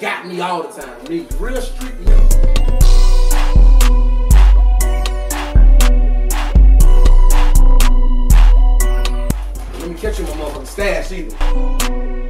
Got me all the time. These real street niggas. Let me catch you my motherfucking stash either.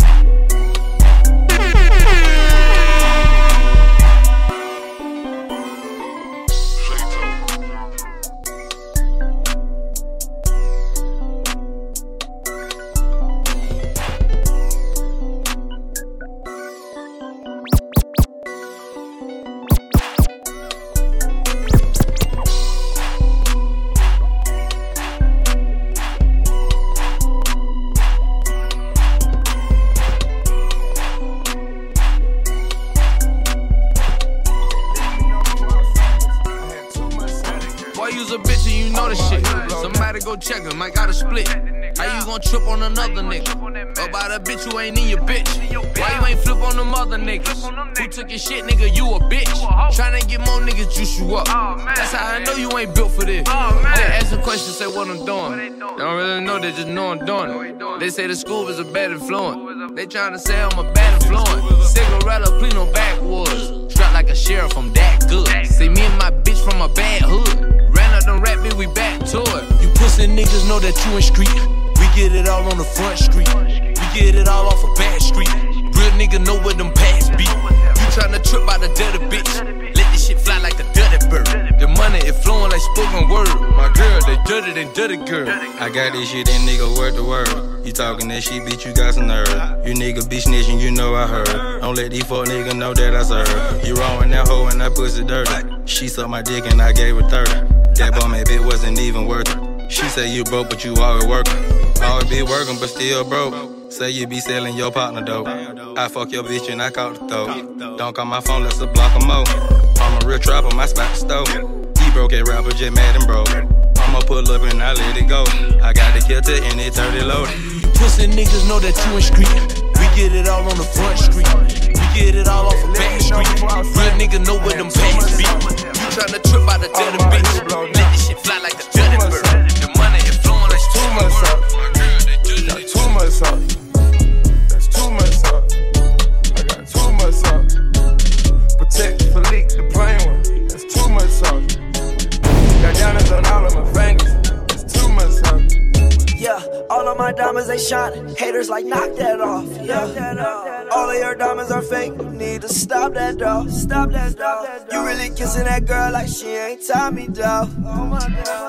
Go check him, I got a split. How you gon' trip on another nigga? About a bitch who ain't in your bitch. Why you ain't flip on them other niggas? Who took your shit, nigga? You a bitch. Tryna get more niggas juice you up. That's how I know you ain't built for this. They asking questions, say what I'm doing. They don't really know, they just know I'm doing it. They say the school is a bad influence. They tryna say I'm a bad influence. Cigarette, please no backwoods. Strapped like a sheriff, I'm that good. See me and my bitch from a bad hood. Them rap, bitch, we back to it. You pussy niggas know that you in street. We get it all on the front street. We get it all off a back street. Real nigga know where them pads be. You tryna trip out the dirty bitch. Let this shit fly like a dirty bird. The money is flowing like spoken word. My girl, they dirty than dirty girl. I got this shit, that nigga word to word. You talking that shit, bitch, you got some nerve. You nigga be snitching, you know I heard. Don't let these fuck nigga know that I serve. You wrong with that hoe and that pussy dirty. She sucked my dick and I gave her 30. That bum ass bitch wasn't even worth it. She say you broke, but you always working. Always be working, but still broke. Say you be selling your partner dope. I fuck your bitch and I caught the throat. Don't call my phone, let's a block 'em more. I'm a real trapper, my spot stove. He broke a rapper, just mad and broke. I'ma pull up and I let it go. I got the kill to and it 30 loaded. You pussy niggas know that you in street. We get it all on the front street. We get it all off a back street. Real nigga know where them pads be. You tryna trip out the dirty bitch. Let this shit fly like a dirty bird. The money is flowing like too much spoken word. My girl, they dirty Got too much sauce. That's too much sauce. I got too much sauce. Patek Philippe, the plain one. That's too much sauce. Got diamonds on all of my fingers. That's too much sauce. Yeah, all of my diamonds they shine. Haters like knock that off. Yeah, all of your diamonds are fake. You need to stop that dog. Stop that dog. You really kissing that girl like she ain't Tommy dog.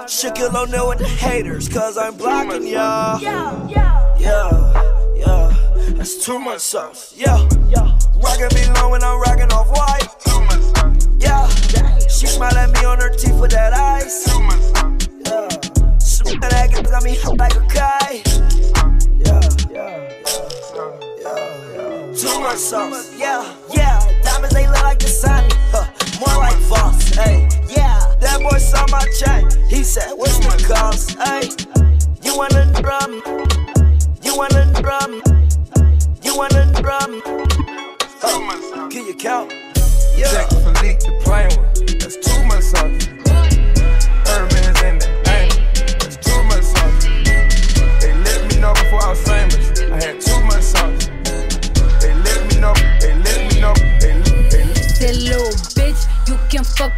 Shook your little nil with the haters, cause I'm blocking y'all. Yeah, yeah, yeah. that's too much sauce. Yeah, rockin' me long when I'm rockin' off white. Too much. Yeah, she smile at me on her teeth with that ice. Too much. Yeah. Sweet that ass got me hot like a kite. Yeah, yeah, yeah, Too sauce. Yeah, yeah. Diamonds they look like the sun. Huh. More like Voss. Hey, yeah. That boy saw my check. He said, What's the cost? Hey, you want a drum? You want a drum? You want a drum? Uh, can you count? Yeah. Patek Philippe, the plain one. That's too much sauce. Urban's in the aim. That's too much sauce. They let me know before I was famous. I had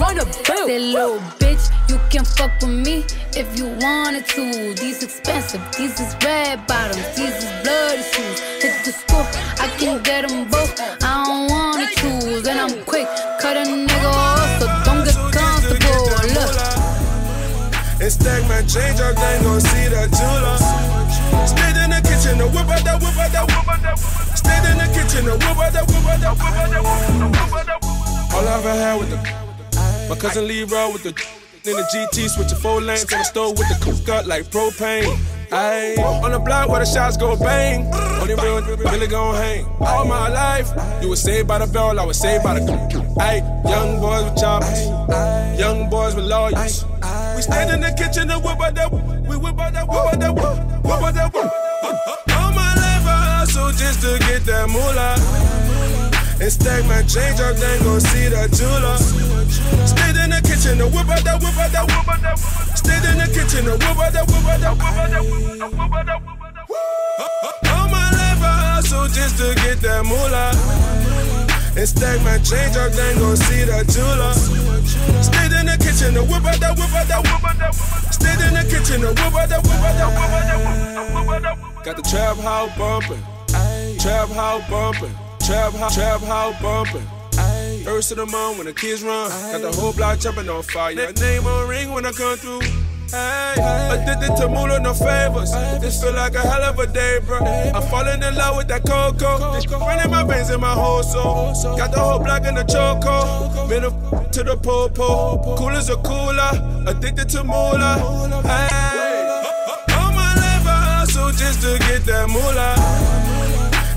run a bill. Say, little bitch, you can fuck with me if you wanted to. These expensive, these is red bottoms, these is bloody shoes. Hit the school, I can get them both. I don't wanna choose, and I'm quick, cut a nigga off, so don't get comfortable. Look. And stack my change up, then gon' see the jeweler. Stayed in the kitchen, the whip out that whip out that whip out that. Stayed in the kitchen, the whip out that whip out that whip out that whip out that. All I ever had with the my cousin Leroy with the in the GT, switching four lanes on the stove with the cook gut like propane. Ayy, on the block where the shots go bang. Only real really gon' hang. All my life, you was saved by the bell, I was saved by the. Ayy, young boys with choppers, young boys with lawyers. We stand in the kitchen and whip out that, we whip out that, whip out that, whip out that. Whip. All my life I hustle just to get that moolah. And stack my change up, then gon' see the jeweler. Stayed in the kitchen, the whip out that, whip out that, whip out that. Stayed in the kitchen, the whip out that, whip out that, whip out that, whip out that, whip out that. All my life I hustle just to get that moolah. And stack my change up, then gon' see the jeweler. Stayed in the kitchen, the whip out that, whip out that, whip out that. Stayed in the kitchen, the whip out that, whip out that, whip out that, whip out that. Got the trap house bumping, trap house bumping. Trap house, trap house bumping. First of the month when the kids run, got the whole block jumping on fire. That name on ring when I come through. Hey, addicted to moolah, no favors. This feel like a hell of a day, bro. I'm falling in love with that cocoa. Running my veins in my whole soul. Got the whole block in the choco. Been a to the popo. Cool as a cooler. Addicted to moolah. Hey, all my life I hustle just to get that moolah.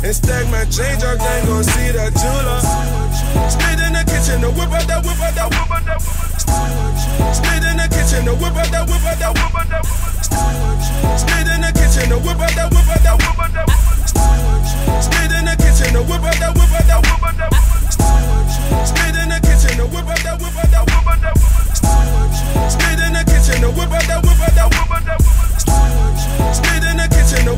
And stack my change up, then gon' see the jeweler. Stayed in the kitchen, the whip out that, whip out that, whip out that. Stayed in the kitchen, the whip out that, whip out that, whip out that. Stayed in the kitchen, the whip out that, whip out that, whip out that. Stayed in the kitchen, the whip out that, whip out that, whip out that. Stayed in the kitchen, the whip out that, whip out that, whip out that. Stayed in the kitchen, the whip out that, whip out that, whip out that. Stayed in the kitchen, the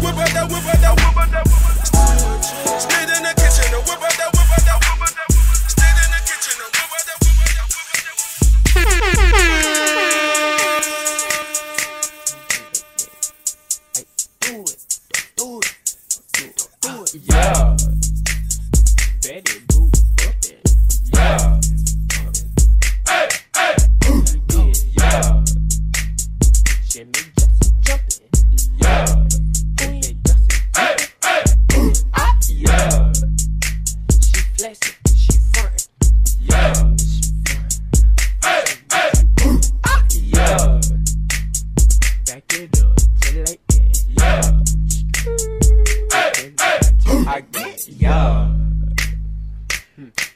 Get yeah.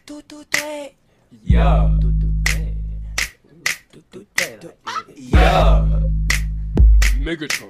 Do do. Yeah. Do do. Do do. Yeah. Megatron.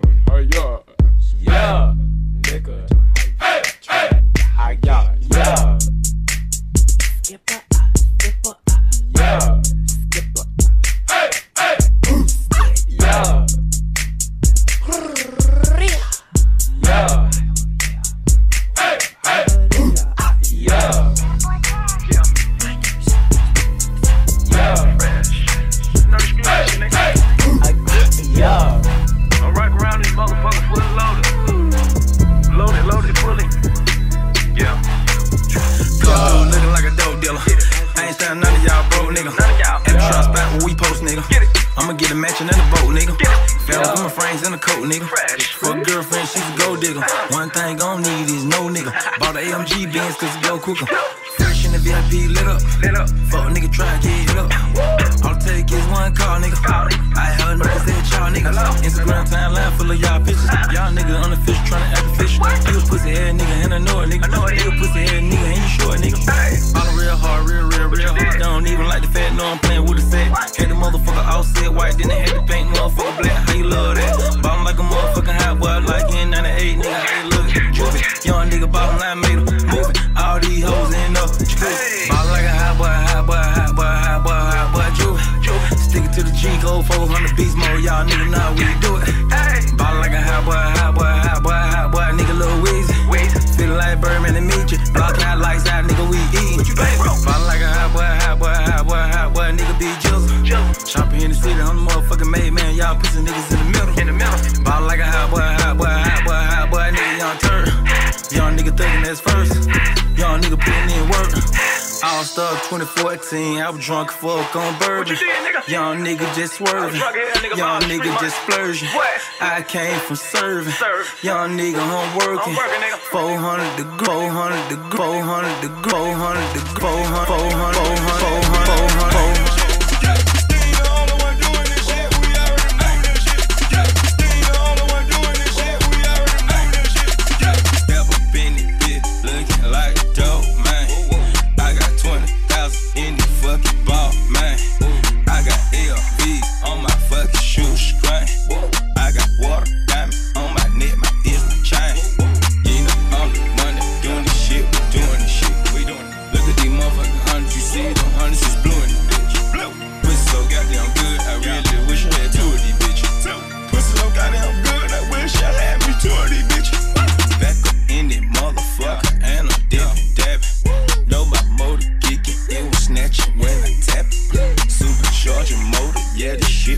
Nigga. I'ma get a matching in the boat nigga. It. Fellas with my frames in the coat nigga. For a girlfriend, she's a gold digger. One thing gon' need is no nigga. Bought a AMG Benz cause it go quicker. Fresh in the VIP lit up. Lit up. Fuck nigga try to get hit up. Get one call, nigga. I heard niggas they y'all niggas. Instagram timeline full of y'all pictures. Y'all nigga on the fish tryna to act official. You a pussy head nigga and I know it, nigga. You a pussy head nigga and you short, nigga. Bottle real hard, real, real, real hard. Don't even like the fact, no, I'm playing with the set. Had the motherfucker all set white, then they had the paint motherfucker black. How you love that? Bottom like a motherfucking hot boy, like in 98, nigga. How you look? Young nigga, bottom line made a go 400 beats more, y'all nigga know how we do it. Ball like a hot boy, hot boy, hot boy, hot boy, nigga Lil Weezy. Feeling like Birdman and meet you. Blocking out lights out, nigga, we eatin'. Ball like a hot boy, hot boy, hot boy, hot boy, nigga be jizzle. Shopping in the city, I'm the motherfucking made man, y'all pussy niggas in the middle. In the middle. Ball like a hot boy, hot boy, hot boy, hot boy, nigga, young turd. Young nigga thinking that's first. All star 2014, I was drunk fuck on bourbon. Young nigga just swerving. Young nigga just splurging. I came from serving. Young nigga home working. 400 to go, 400 to go, 400 to go, 400 to go, 400, 400, 400, 400, 400.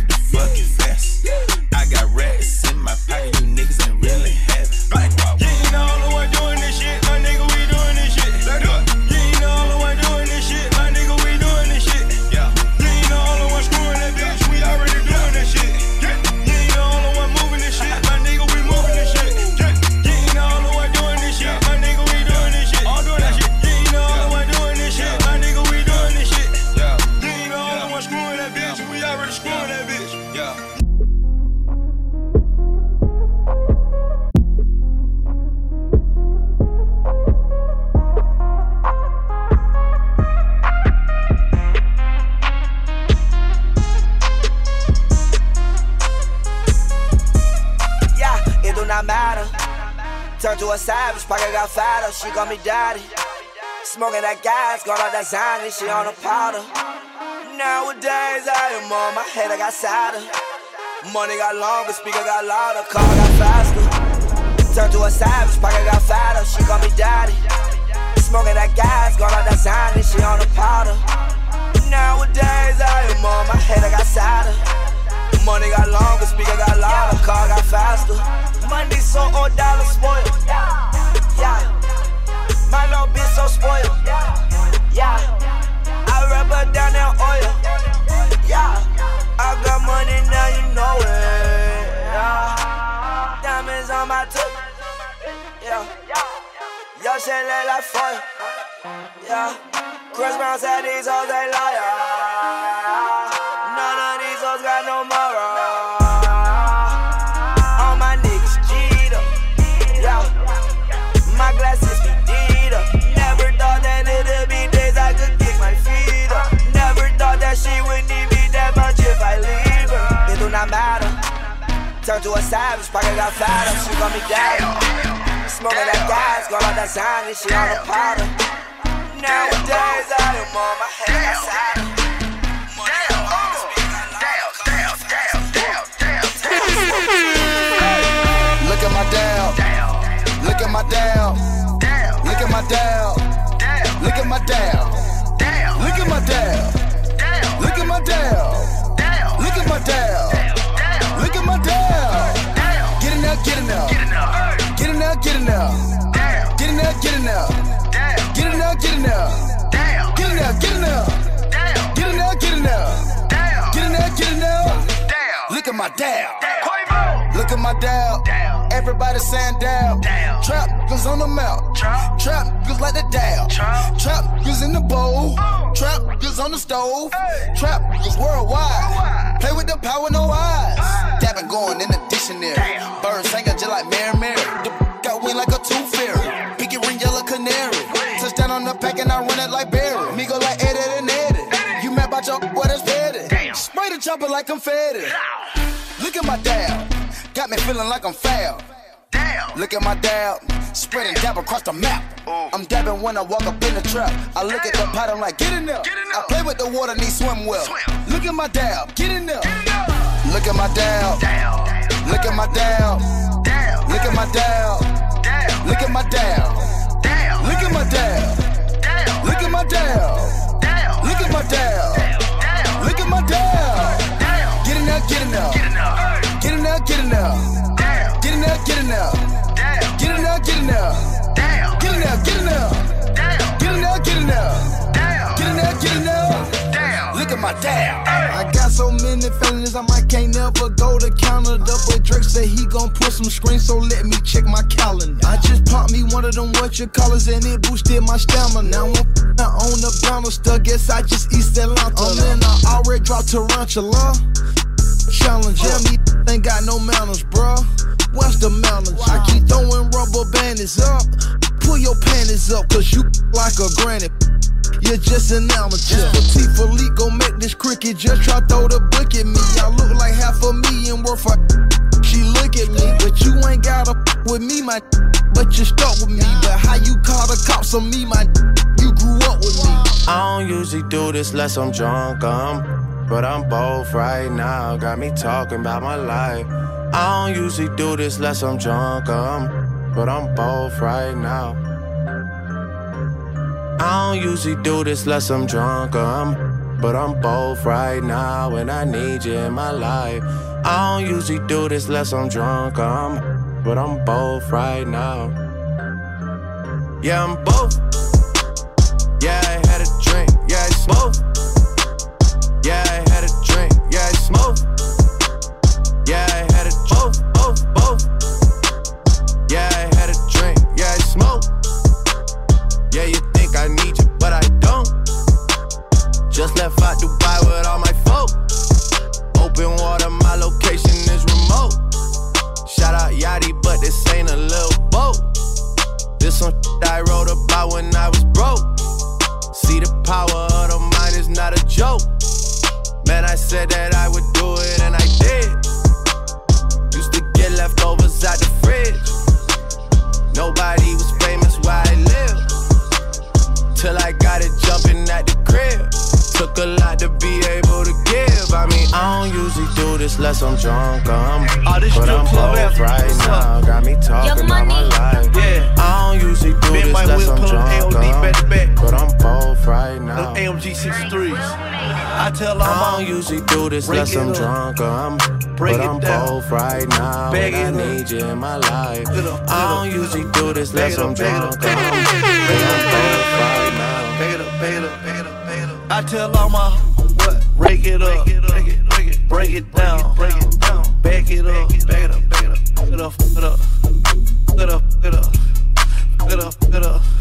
fuck it. Turn to a savage, pocket got fatter, she call me daddy. Smoking that gas, got all that Xanny, she on a powder. Nowadays, I am on my head, I got sadder. Money got longer, speaker got louder, car got faster. Turn to a savage, pocket got fatter, she call me daddy. Smoking that gas, got all that Xanny, she on a powder. Nowadays, I am on my head, I got sadder. Money got longer, speaker got louder, car got faster. Money so old, dollar spoiled. Yeah. My little bitch so spoiled. Yeah. I rub her down in oil. Yeah. I got money now, you know it. Yeah. Diamonds on my tooth. Yeah. Yo, shit look like fire. Yeah. Chris Brown said these hoes they liar. None of these hoes got no moral. Turn to a savage, pocket got fatter. She call me daddy. Smoking that gas, got all that Xanny, she on the powder. Nowadays I am on my head, got got got louder. Look at my down. Look at my down. Look at my down. Look at my down. Get in there, get in there. Get in there, get in there. Get in there, get in there. Get in there, get in there. Look at my down. Look at my down. Everybody saying down. Trap goes on the mouth. Trap goes like the down. Trap goes in the bowl. Trap goes on the stove. Trap goes worldwide. Play with the power, no eyes. Dabbing going in the dictionary. Bird singing just like Mary Mary. The got wing like a tooth fairy. Touchdown on the pack and I run it like Barry. Me go like Eddie and Eddie. You mad about your what is petty? Spray the chopper like confetti. Look at my dab. Got me feeling like I'm foul. Look at my dab. Spreading dab across the map. I'm dabbing when I walk up in the trap. I look at the pot, I'm like, get in there. I play with the water, need swim well. Look at my dab, get in there. Look at my dab. Look at my dab. Look at my dab. Look at my dab at my dab. Look at my dab. Look at my dab. Look at my dab. Get in there, get in there. Get in there, Get in there. get in there, Get in there. get in there, Get in there. get in there, Get in there. get in there, Get in there. get in there, Get in there my dab. I got so many feelings, I might can't never go to Canada. But Drake said he gon' put some screens, so let me check my calendar. I just popped me one of them what you callers and it boosted my stamina. Now I'm on the banister, guess I just East Atlanta. Oh man, I already dropped Tarantula. Challenge, yeah, me ain't got no manners, bruh. What's the manners? I keep throwing rubber bandits up. Pull your panties up, cause you like a granny. You're just an amateur. Patek Philippe gon' make this cricket just try throw the book at me. I look like half a million worth of. She look at me, but you ain't gotta with me, my. But you stuck with me. But how you call the cops on me, my? You grew up with me. I don't usually do this unless I'm drunk, um, but I'm both right now. Got me talking about my life. I don't usually do this unless I'm drunk, um, but I'm both right now. I don't usually do this unless I'm drunk, um, but I'm both right now, and I need you in my life. I don't usually do this unless I'm drunk, um, but I'm both right now. Yeah, I'm both. Yeah, I had a drink. Yeah, I smoke. I'm drunk. Um, Oh, this but strip I'm both right now. up? Got me talking about my life. Yeah. I don't usually do Been this my unless whip, I'm pull up drunk. AOD back back. But I'm both right now. Them AMG 63s. I tell all I my don't usually do this Break unless I'm up. drunk. Break but I'm down. both right now. Bag and I it up. need you in my life. Up, I don't get usually do this Bag unless I'm up, bag it drunk. up, bag it up. but I'm both right now. Bag it up, bag it up, bag it up, bag it up. I tell all my what? Break it up, break it, break it, it, break it down, break it down. Back it up, back it up, back it up, up, get up, up, get up. Up, get up, get up,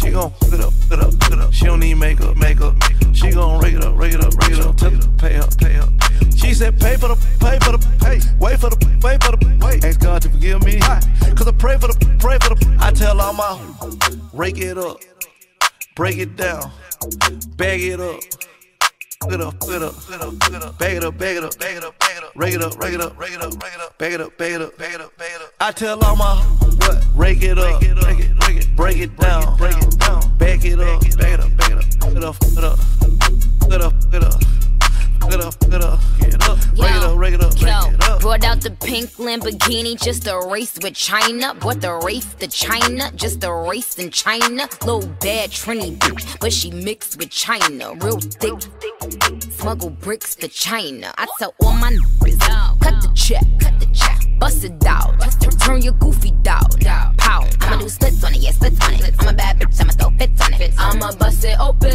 She gon' pick it up, pick it up, pick it up. She don't need makeup, makeup. She gon' rake it up, rake it up, rake it up. Tell her pay up, pay up. She said, pay for the, pay for the, pay. Wait for the, wait for the, wait. Ask God to forgive me. Cause I pray for the, pray for the. I tell all my, rake it up, break it down, bag it up. Pick it up, pick it up, pick it up, pick it up, bag it up, bag it up, bag it up, bag it up, rake it up, rake it up, rake it up, rake it up, bag it up, bag it up, bag it up, bag it up. I tell all my what? Rake it up, break it, break it, break it down, break it down, back it up, bag it up, bag it up, pick it up, pick it up, pick it up, pick it up, it up, it up, get it up, rake it up, rake it up, Yo, it up. brought out the pink Lamborghini just a race with China. Bought the race to China, just a race in China. Little bad Trini bitch, but she mixed with China. Real thick, smuggle bricks to China. I tell all my niggas, cut the check, cut the check, bust it out. Turn your goofy dog, pow. I'ma do splits on it, yeah, splits on it. I'm a bad bitch, I'ma throw fits on it. I'ma bust it open,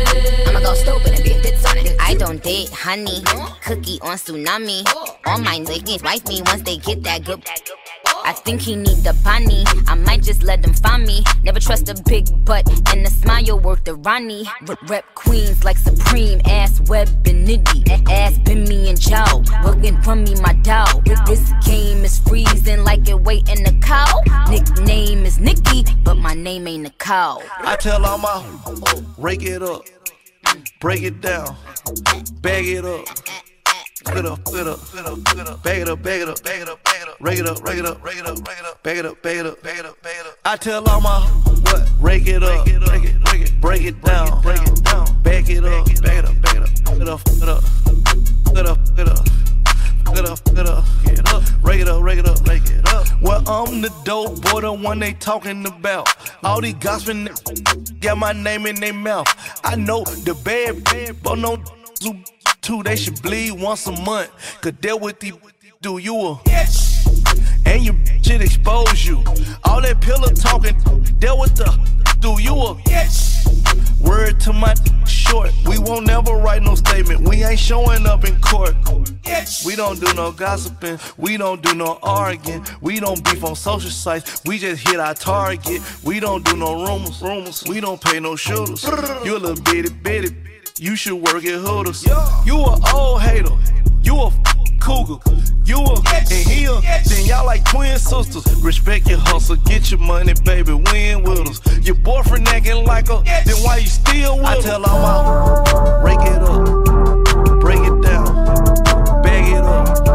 I'ma go stupid and be a fits on it. I don't date honey, cookie on tsunami. All my niggas wife me once they get that good. I think he need the bunny. I might just let him find me. Never trust a big butt and a smile worth the Ronnie. Rep queens like Supreme, ass web and nitty. Ass me and Joe. Working from me, my dog. This game is freezing like it waiting the cow. Nickname is Nikki, but my name ain't Nicole. I tell all my rake it up, break it down, bag it up. Fit up, fit up, fit up, fit up, bag it up, bag it up, bag it up, rake it up, rake it up, rake it up, rake it up, bag it up, bag it up, bag it up, bag it up. I tell all my what, rake it up, break it, break it, break it down, break it down, bag it up, bag it up, bag it up, fit up, fit up, fit up, fit up. Get up, get up, get up, rake it up, rake it up, rake it up. Well, I'm the dope boy, the one they talking about. All these gossiping got my name in their mouth. I know the bad, bad, but no too. They should bleed once a month. Cause deal with these do you a and your shit expose you. All that pillow talking, deal with the do you a yes? Word to my short, we won't never write no statement. We ain't showing up in court. We don't do no gossiping, we don't do no arguing, we don't beef on social sites. We just hit our target. We don't do no rumors, rumors. We don't pay no shooters. You a little bitty bitty, you should work at Hooters. You a old hater, you a cougar. You a and he a, then y'all like twin sisters. Respect your hustle, get your money, baby, win with us. Your boyfriend acting like a, then why you still with I tell all my, rake it up, break it down, bag it up.